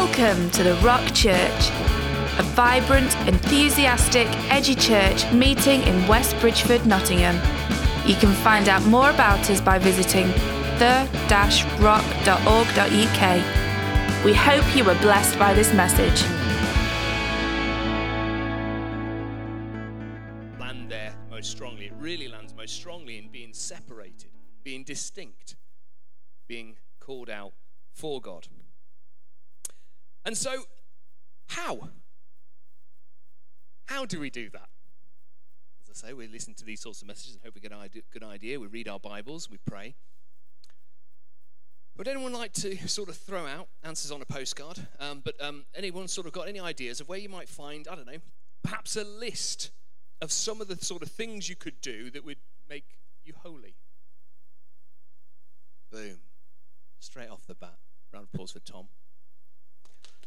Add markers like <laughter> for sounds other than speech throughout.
Welcome to the Rock Church, a vibrant, enthusiastic, edgy church meeting in West Bridgford, Nottingham. You can find out more about us by visiting the-rock.org.uk. We hope you were blessed by this message. land there most strongly. It really lands most strongly in being separated, being distinct, being called out for God. And so, how? How do we do that? As I say, we listen to these sorts of messages and hope we get a good idea. We read our Bibles, we pray. Would anyone like to sort of throw out answers on a postcard? Um, but um, anyone sort of got any ideas of where you might find, I don't know, perhaps a list of some of the sort of things you could do that would make you holy? Boom. Straight off the bat. Round of applause for Tom.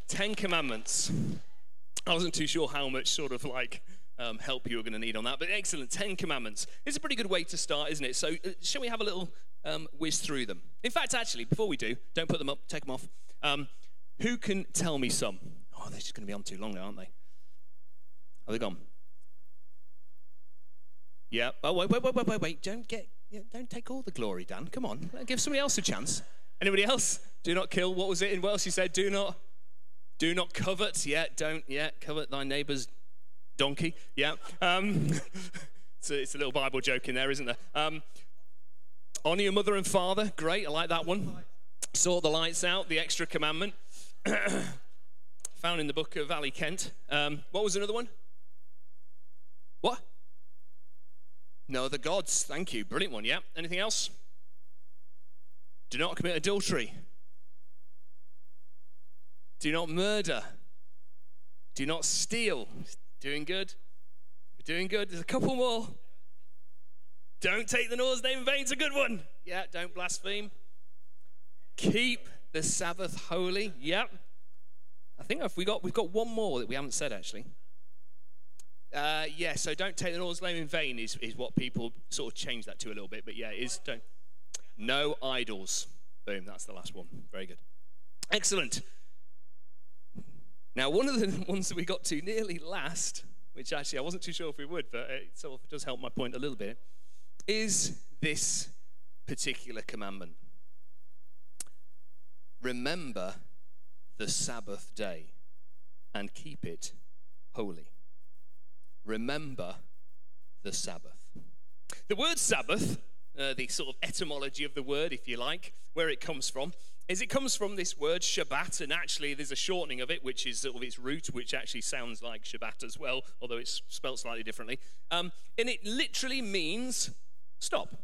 Ten Commandments. I wasn't too sure how much sort of like um, help you were going to need on that, but excellent. Ten Commandments. It's a pretty good way to start, isn't it? So, uh, shall we have a little um, whiz through them? In fact, actually, before we do, don't put them up, take them off. Um, who can tell me some? Oh, they're just going to be on too long now, aren't they? Are they gone? Yeah. Oh, wait, wait, wait, wait, wait, wait. Don't get, don't take all the glory, Dan. Come on. Give somebody else a chance. Anybody else? Do not kill. What was it in Welsh? You said, do not, do not covet. Yeah, don't, yeah, covet thy neighbor's donkey. Yeah. Um, <laughs> it's, a, it's a little Bible joke in there, isn't there? Um, honor your mother and father. Great. I like that one. Sort the lights out. The extra commandment. <coughs> Found in the book of Ali Kent. Um, what was another one? What? No, the gods. Thank you. Brilliant one. Yeah. Anything else? Do not commit adultery. Do not murder. Do not steal. Doing good. We're doing good. There's a couple more. Don't take the Lord's name in vain. It's a good one. Yeah. Don't blaspheme. Keep the Sabbath holy. Yep. I think if we got we've got one more that we haven't said actually. Uh, yeah, so don't take the Lord's name in vain is, is what people sort of change that to a little bit. But yeah, is don't. No idols. Boom, that's the last one. Very good. Excellent. Now, one of the <laughs> ones that we got to nearly last, which actually I wasn't too sure if we would, but it sort of does help my point a little bit, is this particular commandment. Remember the Sabbath day and keep it holy remember the Sabbath. The word Sabbath, uh, the sort of etymology of the word, if you like, where it comes from, is it comes from this word Shabbat, and actually there's a shortening of it, which is sort of its root, which actually sounds like Shabbat as well, although it's spelled slightly differently. Um, and it literally means stop.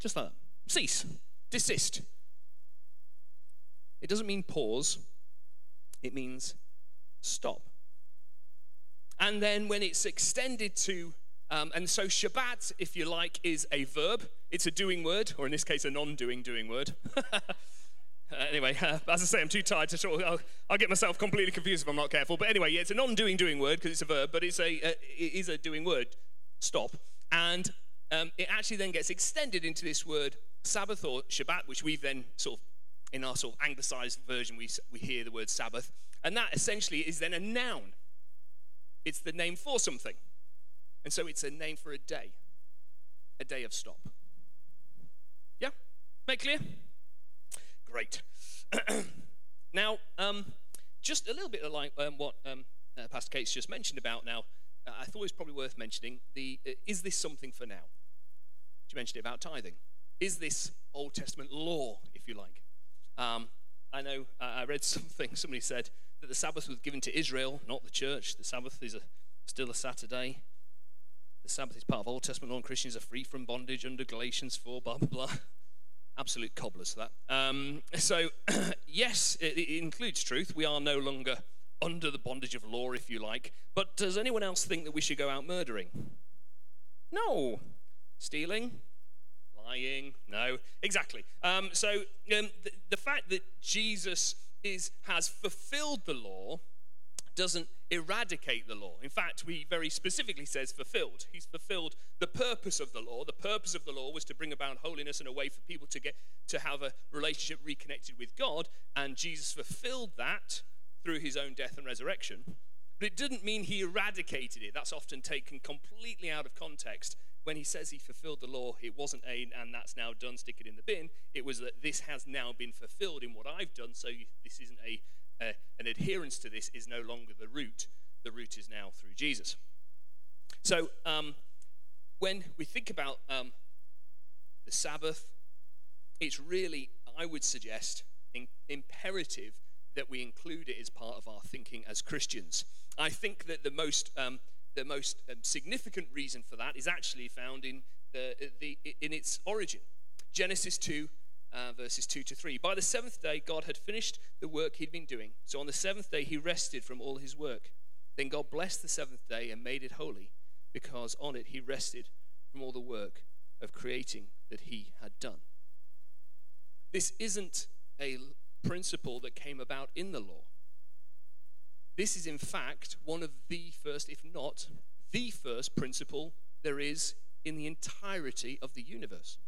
Just like that. Cease. Desist. It doesn't mean pause, it means stop. And then when it's extended to, um, and so Shabbat, if you like, is a verb. It's a doing word, or in this case, a non doing doing word. <laughs> uh, anyway, uh, as I say, I'm too tired to of, I'll, I'll, get myself completely confused if I'm not careful. But anyway, yeah, it's a non doing doing word because it's a verb, but it's a, uh, it is a doing word. Stop. And um, it actually then gets extended into this word Sabbath or Shabbat, which we've then sort of in our sort of anglicized version, we, we hear the word Sabbath. And that essentially is then a noun. It's the name for something. And so it's a name for a day, a day of stop. Yeah? Make clear? Great. <clears throat> now, um, just a little bit like um, what um, uh, Pastor Kate's just mentioned about now, uh, I thought it was probably worth mentioning the uh, is this something for now? She mentioned it about tithing. Is this Old Testament law, if you like? Um, I know uh, I read <laughs> something, somebody said that the Sabbath was given to Israel, not the church. The Sabbath is a, still a Saturday. The Sabbath is part of Old Testament law, and Christians are free from bondage under Galatians 4, blah, blah, blah. Absolute cobblers, that. Um, so, <clears throat> yes, it, it includes truth. We are no longer under the bondage of law, if you like. But does anyone else think that we should go out murdering? No. Stealing? lying. No, exactly. Um, so um, the, the fact that Jesus is has fulfilled the law doesn't eradicate the law. In fact, he very specifically says fulfilled. He's fulfilled the purpose of the law. The purpose of the law was to bring about holiness and a way for people to get to have a relationship reconnected with God, and Jesus fulfilled that through his own death and resurrection. But it didn't mean he eradicated it. That's often taken completely out of context. When he says he fulfilled the law, it wasn't a, and that's now done, stick it in the bin. It was that this has now been fulfilled in what I've done, so this isn't a, uh, an adherence to this is no longer the root. The root is now through Jesus. So um, when we think about um, the Sabbath, it's really, I would suggest, in, imperative that we include it as part of our thinking as Christians. I think that the most, um, the most um, significant reason for that is actually found in, the, the, in its origin. Genesis 2, uh, verses 2 to 3. By the seventh day, God had finished the work he'd been doing. So on the seventh day, he rested from all his work. Then God blessed the seventh day and made it holy, because on it he rested from all the work of creating that he had done. This isn't a principle that came about in the law. This is, in fact, one of the first, if not the first principle there is in the entirety of the universe.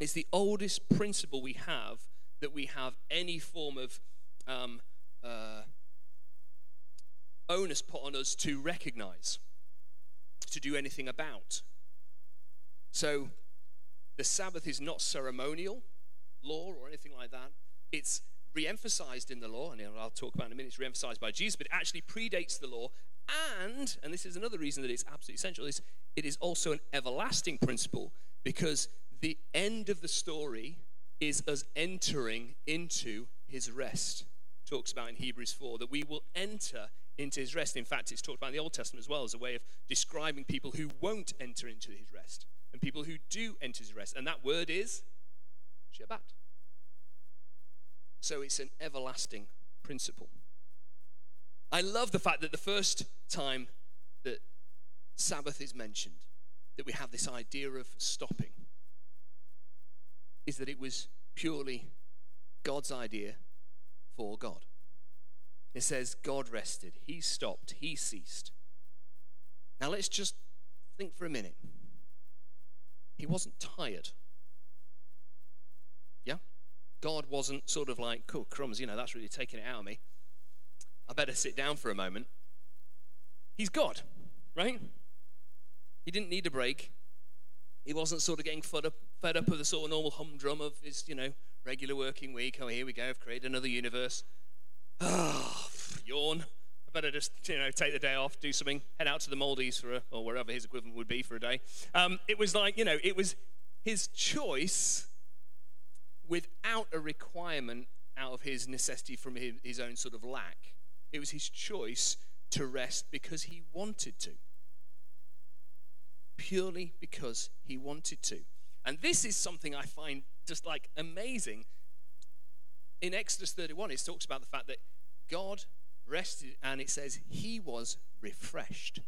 It's the oldest principle we have that we have any form of um, uh, onus put on us to recognize, to do anything about. So the Sabbath is not ceremonial, law or anything like that. It's re-emphasized in the law, and I'll talk about in a minute. It's re-emphasized by Jesus, but it actually predates the law. And, and this is another reason that it's absolutely essential, is it is also an everlasting principle because the end of the story is us entering into his rest. Talks about in Hebrews 4 that we will enter into his rest. In fact, it's talked about in the Old Testament as well as a way of describing people who won't enter into his rest and people who do enter his rest. And that word is Shabbat. So it's an everlasting principle. I love the fact that the first time that Sabbath is mentioned, that we have this idea of stopping, is that it was purely God's idea for God. It says God rested, He stopped, He ceased. Now let's just think for a minute. He wasn't tired. Yeah? God wasn't sort of like, cool, crumbs, you know, that's really taking it out of me. I better sit down for a moment. He's God, right? He didn't need a break. He wasn't sort of getting fed up, fed up with the sort of normal humdrum of his, you know, regular working week. Oh, here we go, I've created another universe. Ah, <sighs> oh, yawn. I better just, you know, take the day off, do something, head out to the Maldives for a, or wherever his equivalent would be for a day. Um, it was like, you know, it was his choice without a requirement out of his necessity from his own sort of lack. It was his choice to rest because he wanted to. Purely because he wanted to. And this is something I find just like amazing. In Exodus 31, it talks about the fact that God rested and it says he was refreshed.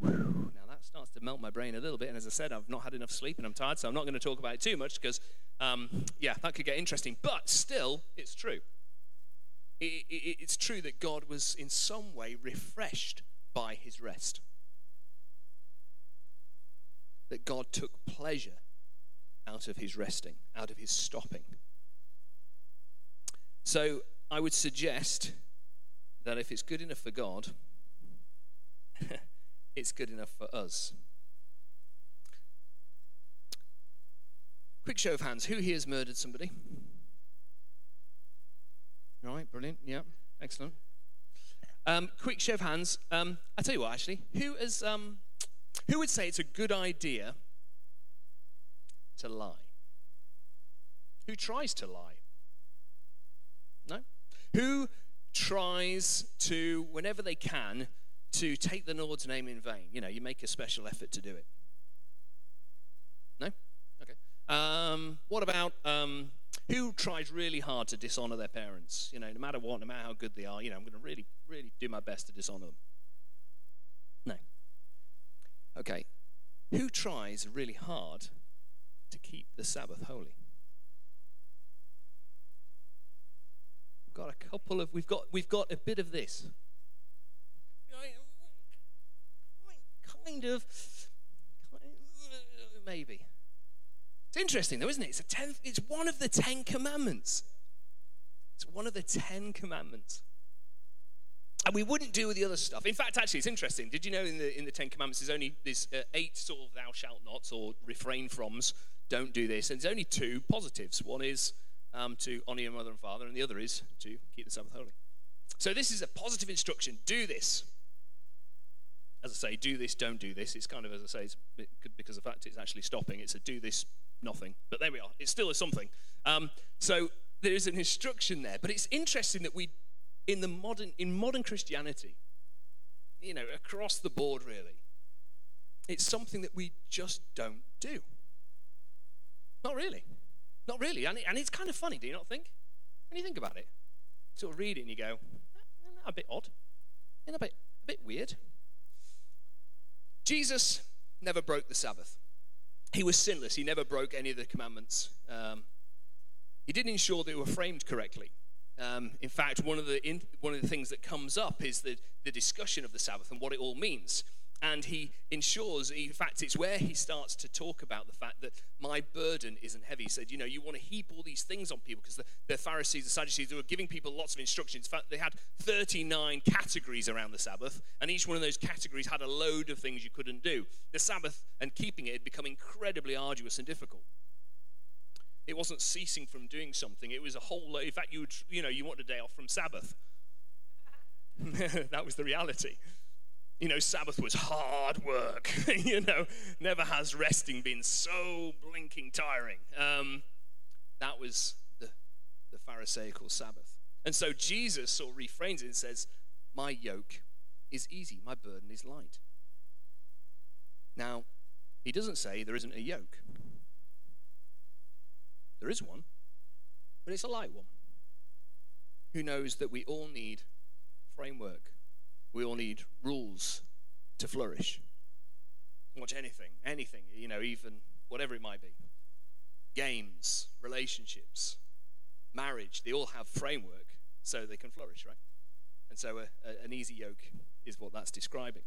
Whew. Now that starts to melt my brain a little bit. And as I said, I've not had enough sleep and I'm tired, so I'm not going to talk about it too much because um, yeah, that could get interesting. But still, it's true. It, it, it's true that God was in some way refreshed by his rest. That God took pleasure out of his resting, out of his stopping. So I would suggest that if it's good enough for God, <laughs> it's good enough for us. Quick show of hands. Who here has murdered somebody? Right, brilliant. Yeah, excellent. Um, quick show of hands. Um, I tell you what, actually, who has, um, who would say it's a good idea to lie? Who tries to lie? No. Who tries to, whenever they can, to take the Lord's name in vain? You know, you make a special effort to do it. No. Okay. Um, what about um, who tries really hard to dishonor their parents? You know, no matter what, no matter how good they are, you know, I'm going to really, really do my best to dishonor them. No. Okay. Who tries really hard to keep the Sabbath holy? We've got a couple of we've got we've got a bit of this. Kind of, maybe. It's interesting though, isn't it? It's a tenth. It's one of the Ten Commandments. It's one of the Ten Commandments. And we wouldn't do the other stuff. In fact, actually, it's interesting. Did you know in the in the Ten Commandments there's only there's uh, eight sort of thou shalt nots or refrain froms, don't do this, and there's only two positives. One is um, to honor your mother and father, and the other is to keep the Sabbath holy. So this is a positive instruction. Do this. As I say, do this, don't do this. It's kind of, as I say, it's because of the fact it's actually stopping. It's a do this, nothing. But there we are. It's still a something. Um, so there is an instruction there. But it's interesting that we, in the modern, in modern Christianity, you know, across the board, really, it's something that we just don't do. Not really. Not really. And, and it's kind of funny, do you not think? When you think about it, sort of read it and you go, eh, a bit odd, a bit, a bit weird. Jesus never broke the Sabbath. He was sinless. He never broke any of the commandments. Um, he didn't ensure they were framed correctly. Um, in fact, one of the in, one of the things that comes up is the, the discussion of the Sabbath and what it all means and he ensures, in fact, it's where he starts to talk about the fact that my burden isn't heavy. He said, You know, you want to heap all these things on people because the, the, Pharisees, the Sadducees, they were giving people lots of instructions. In fact, they had 39 categories around the Sabbath, and each one of those categories had a load of things you couldn't do. The Sabbath and keeping it had become incredibly arduous and difficult. It wasn't ceasing from doing something, it was a whole load. In fact, you, would, you know, you want a day off from Sabbath. <laughs> that was the reality. You know, Sabbath was hard work. <laughs> you know, never has resting been so blinking tiring. Um, that was the, the Pharisaical Sabbath. And so Jesus sort of refrains it and says, My yoke is easy, my burden is light. Now, he doesn't say there isn't a yoke. There is one, but it's a light one. Who knows that we all need framework we all need rules to flourish. Watch anything, anything, you know, even whatever it might be. Games, relationships, marriage, they all have framework so they can flourish, right? And so a, a, an easy yoke is what that's describing.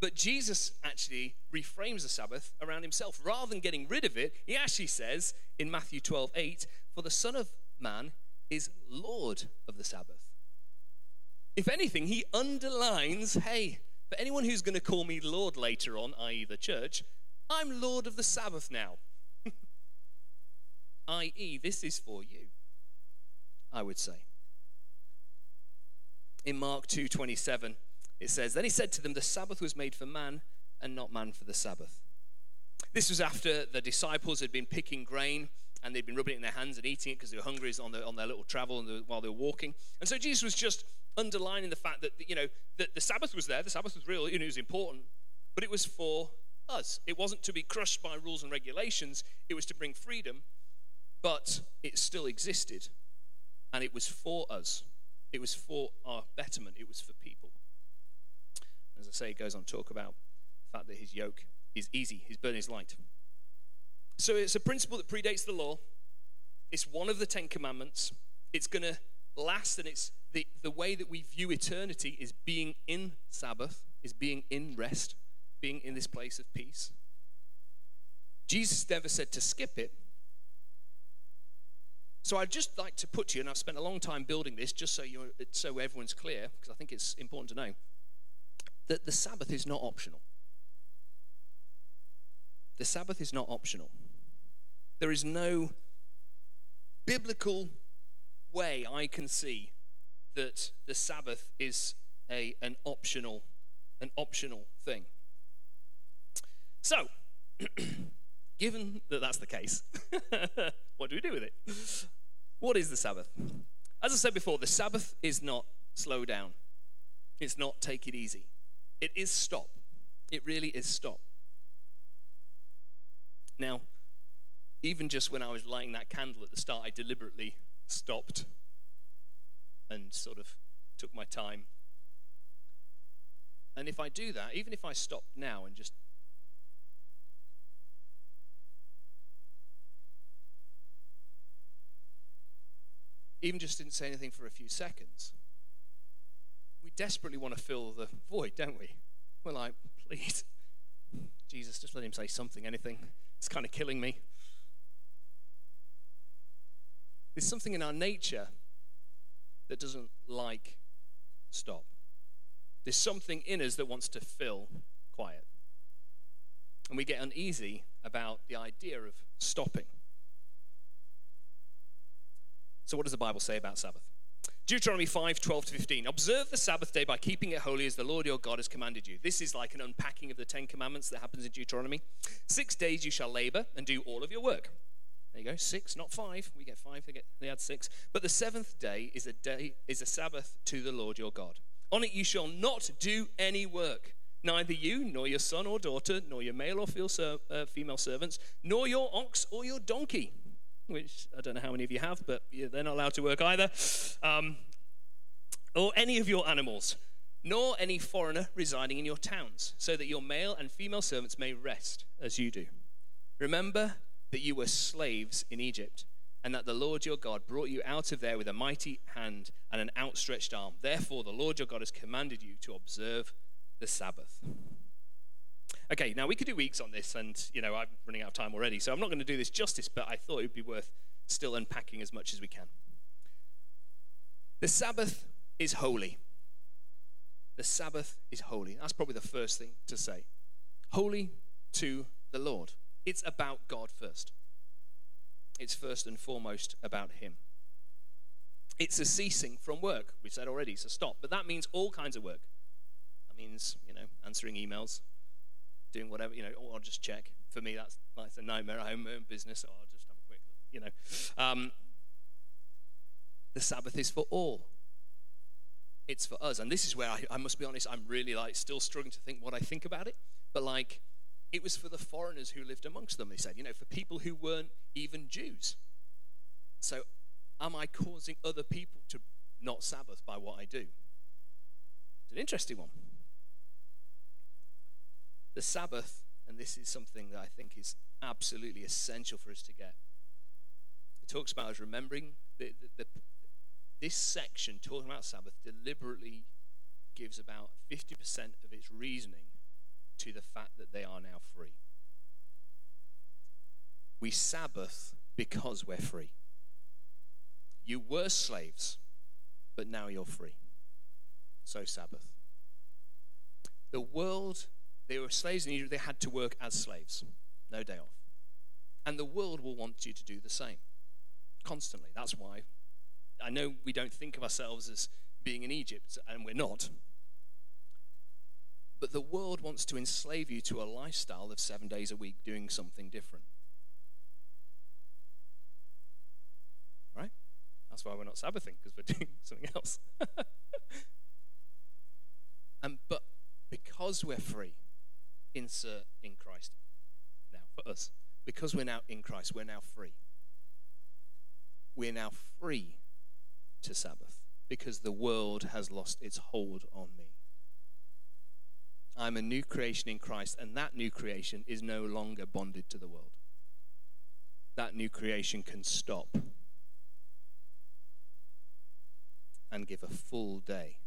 But Jesus actually reframes the Sabbath around himself. Rather than getting rid of it, he actually says in Matthew 12, 8, For the Son of Man is Lord of the Sabbath. If anything, he underlines hey, for anyone who's going to call me Lord later on, i.e., the church, I'm Lord of the Sabbath now. <laughs> i.e., this is for you, I would say. In Mark 2:27, it says, Then he said to them, The Sabbath was made for man, and not man for the Sabbath. This was after the disciples had been picking grain and they'd been rubbing it in their hands and eating it because they were hungry on, the, on their little travel the, while they were walking. And so Jesus was just underlining the fact that, you know, that the Sabbath was there, the Sabbath was real, know, it was important, but it was for us. It wasn't to be crushed by rules and regulations, it was to bring freedom, but it still existed. And it was for us. It was for our betterment. It was for people. As I say, it goes on to talk about the fact that his yoke is easy, his burden is light. So it's a principle that predates the law. It's one of the Ten Commandments. It's going to last, and it's the, the way that we view eternity is being in Sabbath, is being in rest, being in this place of peace. Jesus never said to skip it. So I'd just like to put you, and I've spent a long time building this just so, you so everyone's clear, because I think it's important to know, that the Sabbath is not optional. The Sabbath is not optional. There is no biblical way I can see that the Sabbath is a, an optional an optional thing. So, <clears throat> given that that's the case, <laughs> what do we do with it? What is the Sabbath? As I said before, the Sabbath is not slow down. It's not take it easy. It is stop. It really is stop. Now, even just when I was lighting that candle at the start, I deliberately stopped and sort of took my time. And if I do that, even if I stop now and just even just didn't say anything for a few seconds, we desperately want to fill the void, don't we? We're like, please, <laughs> Jesus, just let him say something, anything. It's kind of killing me. There's something in our nature that doesn't like stop. There's something in us that wants to fill quiet. And we get uneasy about the idea of stopping. So, what does the Bible say about Sabbath? Deuteronomy 5 12 to 15. Observe the Sabbath day by keeping it holy as the Lord your God has commanded you. This is like an unpacking of the Ten Commandments that happens in Deuteronomy. Six days you shall labor and do all of your work. There you go, six, not five. We get five, they, get, they add six. But the seventh day is a day is a Sabbath to the Lord your God. On it you shall not do any work, neither you, nor your son or daughter, nor your male or uh, female servants, nor your ox or your donkey, which I don't know how many of you have, but they're not allowed to work either, um, or any of your animals, nor any foreigner residing in your towns, so that your male and female servants may rest as you do. Remember that you were slaves in Egypt and that the Lord your God brought you out of there with a mighty hand and an outstretched arm. Therefore, the Lord your God has commanded you to observe the Sabbath. Okay, now we could do weeks on this, and you know, I'm running out of time already, so I'm not going to do this justice, but I thought it would be worth still unpacking as much as we can. The Sabbath is holy. The Sabbath is holy. That's probably the first thing to say. Holy to the Lord. It's about God first it's first and foremost about Him. It's a ceasing from work. We said already, it's a stop. But that means all kinds of work. That means, you know, answering emails, doing whatever, you know, or I'll just check. For me, that's, that's a nightmare. I own my own business, so I'll just have a quick look, you know. Um, the Sabbath is for all. It's for us. And this is where I, I must be honest, I'm really like still struggling to think what I think about it. But like, it was for the foreigners who lived amongst them, they said, you know, for people who weren't even Jews. So, am I causing other people to not Sabbath by what I do? It's an interesting one. The Sabbath, and this is something that I think is absolutely essential for us to get. It talks about us remembering the, the, the, this section talking about Sabbath deliberately gives about 50% of its reasoning to the fact that they are now free. We Sabbath because we're free. You were slaves, but now you're free. So, Sabbath. The world, they were slaves in Egypt, they had to work as slaves, no day off. And the world will want you to do the same constantly. That's why I know we don't think of ourselves as being in Egypt, and we're not. But the world wants to enslave you to a lifestyle of seven days a week doing something different. Right? That's why we're not Sabbathing, because we're <laughs> doing something else. and <laughs> um, but because we're free, insert in Christ now for us. Because we're now in Christ, we're now free. We're now free to Sabbath because the world has lost its hold on me. I'm a new creation in Christ, and that new creation is no longer bonded to the world. That new creation can stop and give a full day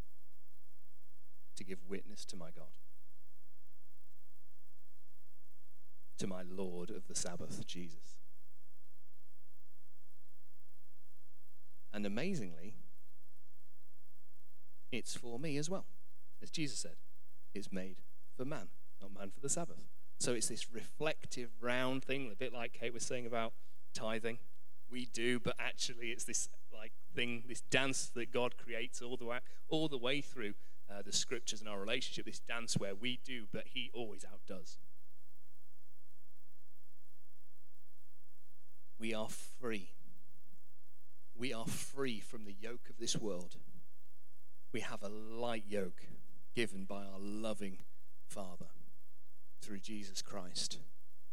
to give witness to my God, to my Lord of the Sabbath, Jesus. And amazingly, it's for me as well, as Jesus said is made for man, not man for the Sabbath. So it's this reflective, round thing, a bit like Kate was saying about tithing. We do, but actually it's this like thing, this dance that God creates all the way, all the way through uh, the scriptures and our relationship. This dance where we do, but He always outdoes. We are free. We are free from the yoke of this world. We have a light yoke given by our loving Father through Jesus Christ,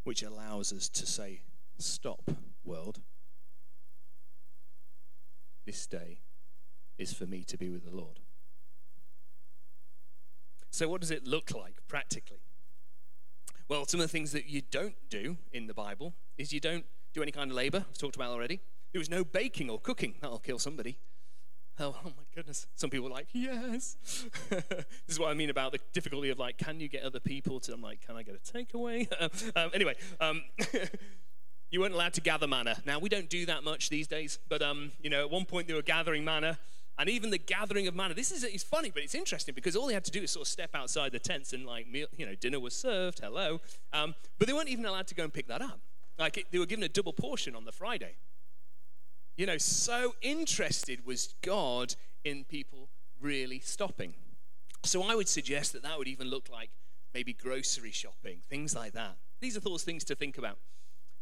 which allows us to say, Stop, world. This day is for me to be with the Lord. So, what does it look like practically? Well, some of the things that you don't do in the Bible is you don't do any kind of labor, I've talked about already. There was no baking or cooking. That'll kill somebody. Oh, oh my goodness. Some people are like, yes. <laughs> this is what I mean about the difficulty of like, can you get other people to, I'm like, can I get a takeaway? <laughs> um, anyway, um, <laughs> you weren't allowed to gather manna. Now, we don't do that much these days, but, um, you know, at one point they were gathering manna, and even the gathering of manna. This is it's funny, but it's interesting because all they had to do is sort of step outside the tents and, like, meal, you know, dinner was served, hello. Um, but they weren't even allowed to go and pick that up. Like, it, they were given a double portion on the Friday. You know, so interested was God in people really stopping. So I would suggest that that would even look like maybe grocery shopping, things like that. These are those things to think about.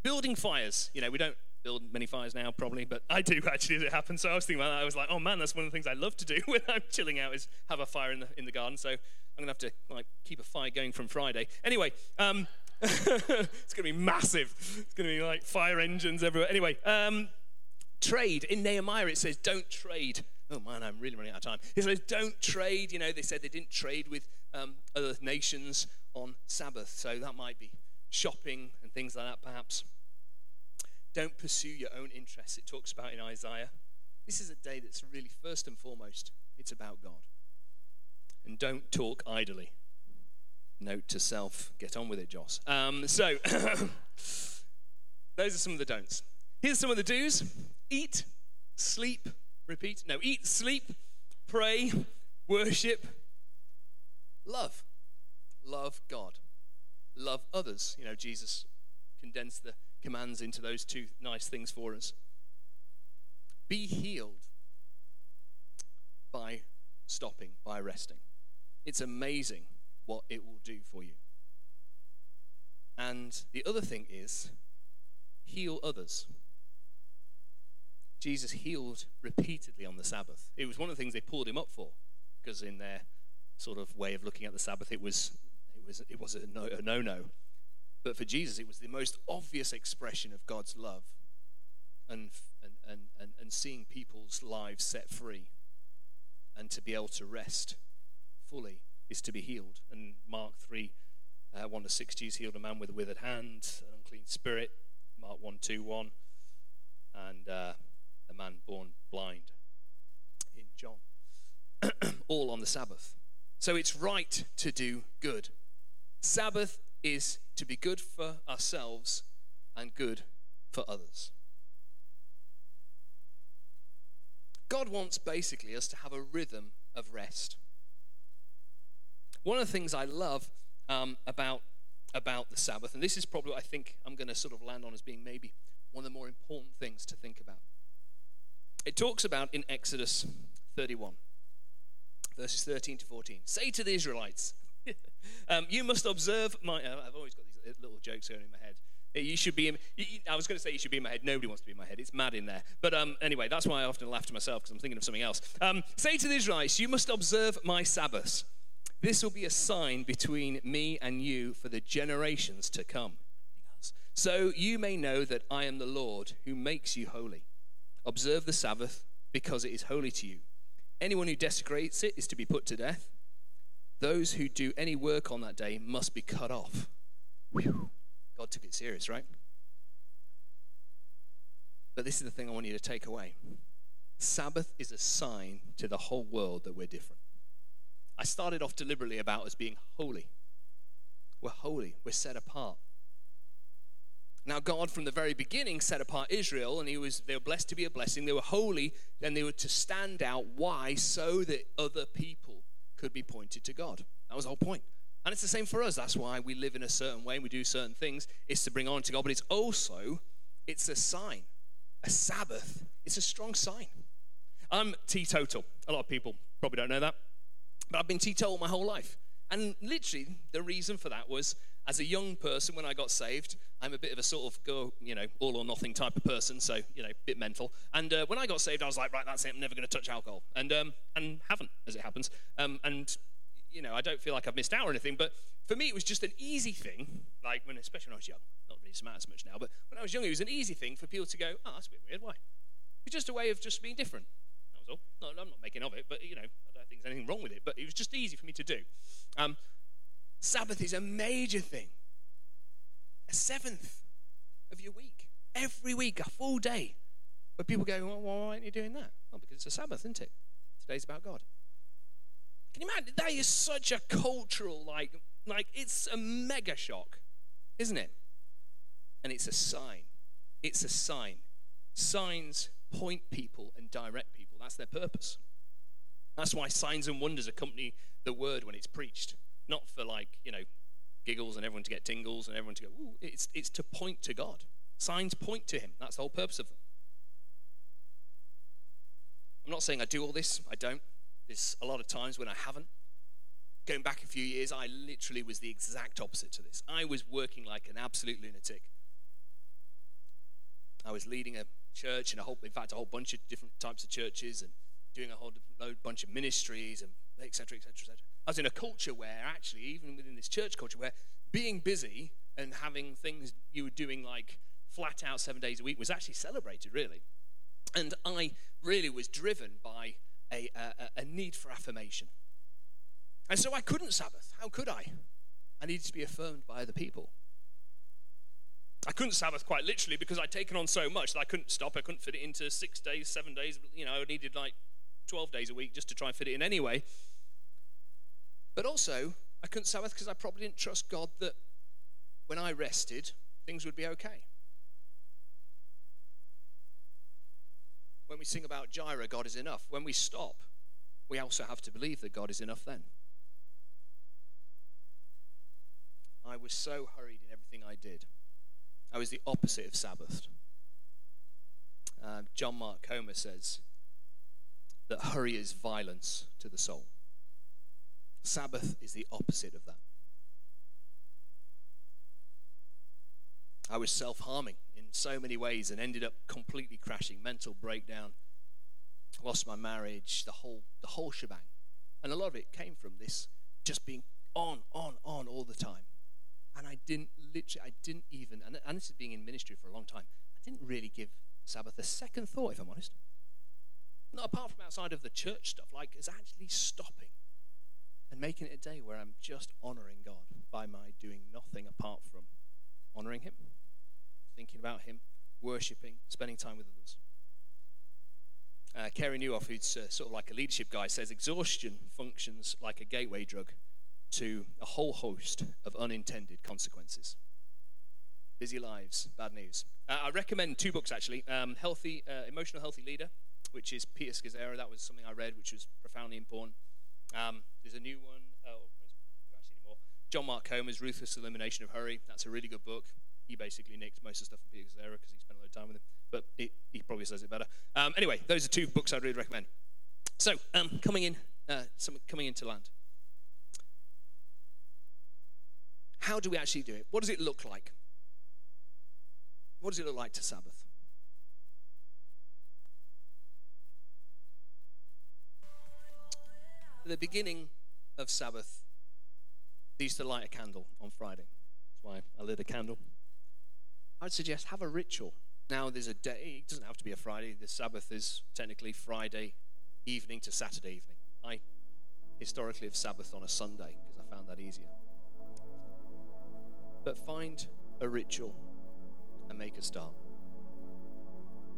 Building fires. You know, we don't build many fires now, probably, but I do actually as it happens. So I was thinking about that. I was like, oh man, that's one of the things I love to do <laughs> when I'm chilling out is have a fire in the, in the garden. So I'm going to have to like keep a fire going from Friday. Anyway, um, <laughs> it's going to be massive. It's going to be like fire engines everywhere. Anyway, um, trade. In Nehemiah, it says, don't trade. Oh man, I'm really running out of time. It says, don't trade. You know, they said they didn't trade with um, other nations on Sabbath. So that might be shopping and things like that, perhaps. Don't pursue your own interests, it talks about in Isaiah. This is a day that's really, first and foremost, it's about God. And don't talk idly. Note to self, get on with it, Joss. Um, so, <coughs> those are some of the don'ts. Here's some of the do's eat, sleep, repeat. No, eat, sleep, pray, worship, love. Love God. Love others. You know, Jesus condensed the commands into those two nice things for us. Be healed by stopping, by resting. It's amazing what it will do for you. And the other thing is, heal others. Jesus healed repeatedly on the Sabbath. It was one of the things they pulled him up for, because in their sort of way of looking at the Sabbath, it was it was it was a no a no. But for Jesus, it was the most obvious expression of God's love, and and and and, and seeing people's lives set free, and to be able to rest fully is to be healed. And Mark three. Uh, 1 to 6, Jesus healed a man with a withered hand, an unclean spirit. Mark 1 2 1. And uh, man born blind in John, <clears throat> all on the Sabbath. So it's right to do good. Sabbath is to be good for ourselves and good for others. God wants basically us to have a rhythm of rest. One of the things I love um, about, about the Sabbath, and this is probably what I think I'm going to sort of land on as being maybe one of the more important things to think about, it talks about in Exodus 31, verses 13 to 14. Say to the Israelites, <laughs> um, You must observe my. Uh, I've always got these little jokes going in my head. You should be in. I was going to say you should be in my head. Nobody wants to be in my head. It's mad in there. But um, anyway, that's why I often laugh to myself because I'm thinking of something else. Um, say to the Israelites, You must observe my Sabbaths. This will be a sign between me and you for the generations to come. So you may know that I am the Lord who makes you holy. Observe the Sabbath because it is holy to you. Anyone who desecrates it is to be put to death. Those who do any work on that day must be cut off. Whew. God took it serious, right? But this is the thing I want you to take away Sabbath is a sign to the whole world that we're different. I started off deliberately about us being holy. We're holy, we're set apart. Now, God, from the very beginning, set apart Israel, and he was, they were blessed to be a blessing. They were holy, and they were to stand out. Why? So that other people could be pointed to God. That was the whole point. And it's the same for us. That's why we live in a certain way and we do certain things. It's to bring honor to God, but it's also, it's a sign. A Sabbath, it's a strong sign. I'm teetotal. A lot of people probably don't know that. But I've been teetotal my whole life. And literally, the reason for that was as a young person, when I got saved, I'm a bit of a sort of go, you know, all or nothing type of person, so you know, bit mental. And uh, when I got saved, I was like, right, that's it. I'm never going to touch alcohol, and um, and haven't, as it happens. Um, and you know, I don't feel like I've missed out or anything. But for me, it was just an easy thing. Like when, especially when I was young, not really smart as much now, but when I was young, it was an easy thing for people to go, oh, that's a bit weird. Why? It's just a way of just being different. That was all. No, I'm not making of it, but you know, I don't think there's anything wrong with it. But it was just easy for me to do. Um, Sabbath is a major thing. A seventh of your week. Every week, a full day. But people go, well, why aren't you doing that? Well, because it's a Sabbath, isn't it? Today's about God. Can you imagine? That is such a cultural, like, like it's a mega shock, isn't it? And it's a sign. It's a sign. Signs point people and direct people. That's their purpose. That's why signs and wonders accompany the word when it's preached. Not for like, you know, giggles and everyone to get tingles and everyone to go, ooh. It's, it's to point to God. Signs point to Him. That's the whole purpose of them. I'm not saying I do all this, I don't. There's a lot of times when I haven't. Going back a few years, I literally was the exact opposite to this. I was working like an absolute lunatic. I was leading a church and a whole, in fact, a whole bunch of different types of churches and doing a whole load, bunch of ministries and etc. etc. etc. I was in a culture where actually, even within this church culture, where being busy and having things you were doing like flat out seven days a week was actually celebrated, really. And I really was driven by a, a, a need for affirmation. And so I couldn't Sabbath. How could I? I needed to be affirmed by other people. I couldn't Sabbath quite literally because I'd taken on so much that I couldn't stop. I couldn't fit it into six days, seven days. You know, I needed like 12 days a week just to try and fit it in anyway. But also, I couldn't Sabbath because I probably didn't trust God that when I rested, things would be okay. When we sing about Jireh, God is enough. When we stop, we also have to believe that God is enough then. I was so hurried in everything I did. I was the opposite of Sabbath. Uh, John Mark Comer says that hurry is violence to the soul. Sabbath is the opposite of that. I was self harming in so many ways and ended up completely crashing, mental breakdown, lost my marriage, the whole, the whole shebang. And a lot of it came from this just being on, on, on all the time. And I didn't literally, I didn't even, and, and this is being in ministry for a long time, I didn't really give Sabbath a second thought, if I'm honest. Not apart from outside of the church stuff, like it's actually stopping and making it a day where I'm just honoring God by my doing nothing apart from honoring Him, thinking about Him, worshiping, spending time with others. Uh, Carey Nieuwhof, who's uh, sort of like a leadership guy, says exhaustion functions like a gateway drug to a whole host of unintended consequences. Busy lives, bad news. Uh, I recommend two books actually um, Healthy, uh, Emotional Healthy Leader, which is Peter Scazzero. That was something I read, which was profoundly important. Um, there's a new one. Oh, actually anymore. John Mark Comer's Ruthless Elimination of Hurry. That's a really good book. He basically nicked most of the stuff from Peter Scazzero because he spent a lot of time with him. But it, he probably says it better. Um, anyway, those are two books I'd really recommend. So, um, coming in, uh, some, coming into land. How do we actually do it? What does it look like? What does it look like to Sabbath? The beginning of Sabbath, they used to light a candle on Friday. That's why I lit a candle. I'd suggest have a ritual. Now, there's a day, it doesn't have to be a Friday. The Sabbath is technically Friday evening to Saturday evening. I historically have Sabbath on a Sunday because I found that easier. But find a ritual and make a start.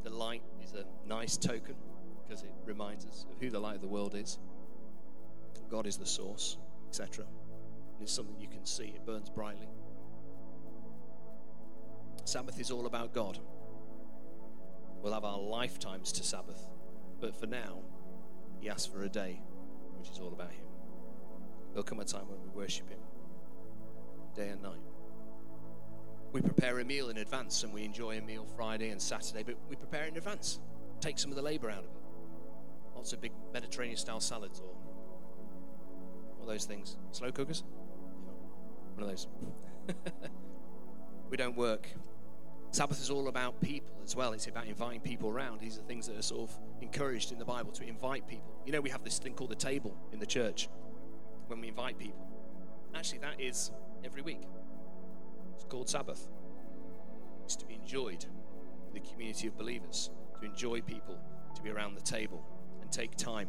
The light is a nice token because it reminds us of who the light of the world is. God is the source, etc. It's something you can see, it burns brightly. Sabbath is all about God. We'll have our lifetimes to Sabbath, but for now, He asks for a day which is all about Him. There'll come a time when we worship Him, day and night. We prepare a meal in advance and we enjoy a meal Friday and Saturday, but we prepare in advance. Take some of the labor out of it. Lots of big Mediterranean style salads or those things. Slow cookers? One of those. <laughs> we don't work. Sabbath is all about people as well. It's about inviting people around. These are things that are sort of encouraged in the Bible to invite people. You know, we have this thing called the table in the church when we invite people. Actually, that is every week. It's called Sabbath. It's to be enjoyed, the community of believers, to enjoy people, to be around the table and take time.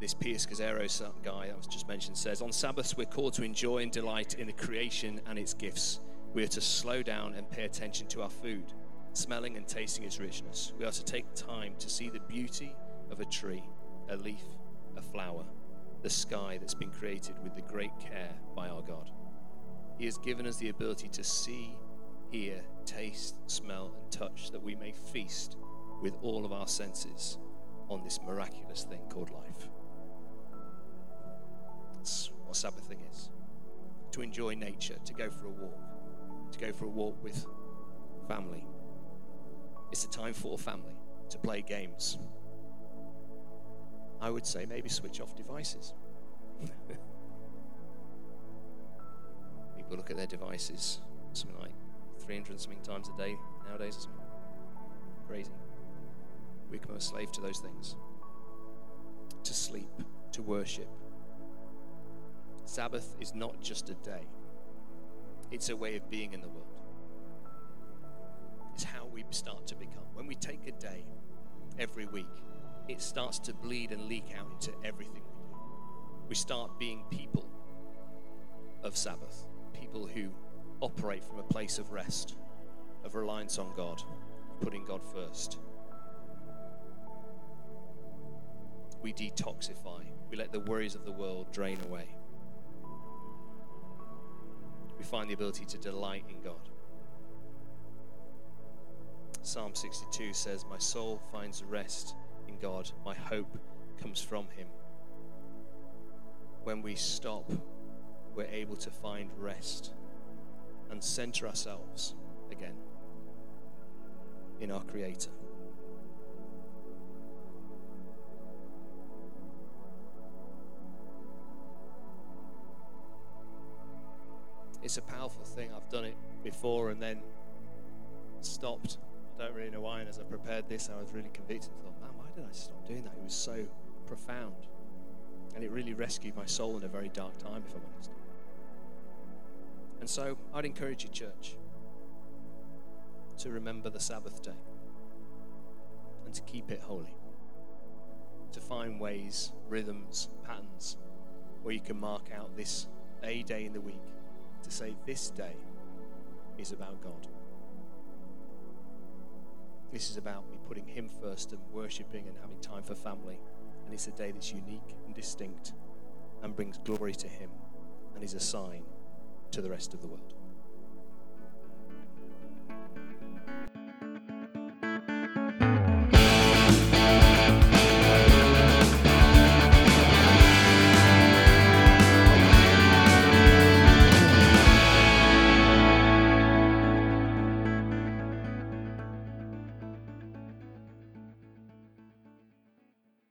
This Piers Scazzero guy I was just mentioned says, On Sabbaths, we're called to enjoy and delight in the creation and its gifts. We are to slow down and pay attention to our food. smelling and tasting its richness. We are to take time to see the beauty of a tree, a leaf, a flower, the sky that's been created with the great care by our God. He has given us the ability to see, hear, taste, smell, and touch that we may feast with all of our senses on this miraculous thing called life. That's what Sabbathing is to enjoy nature, to go for a walk, to go for a walk with family. It's a time for family to play games. I would say maybe switch off devices. <laughs> People look at their devices something like 300 something times a day nowadays something. Crazy. We become a slave to those things. To sleep, to worship. Sabbath is not just a day, it's a way of being in the world. It's how we start to become. When we take a day every week, it starts to bleed and leak out into everything we do. We start being people of Sabbath, people who operate from a place of rest, of reliance on God, putting God first. We detoxify. We let the worries of the world drain away. We find the ability to delight in God. Psalm 62 says, My soul finds rest in God, my hope comes from Him. When we stop, we're able to find rest and center ourselves again in our Creator. It's a powerful thing. I've done it before and then stopped. I don't really know why. And as I prepared this, I was really convicted. I thought, man, why did I stop doing that? It was so profound. And it really rescued my soul in a very dark time, if I'm honest. And so I'd encourage you, church, to remember the Sabbath day and to keep it holy. To find ways, rhythms, patterns where you can mark out this a day in the week to say, This day is about God. This is about me putting Him first and worshiping and having time for family. And it's a day that's unique and distinct and brings glory to Him and is a sign to the rest of the world.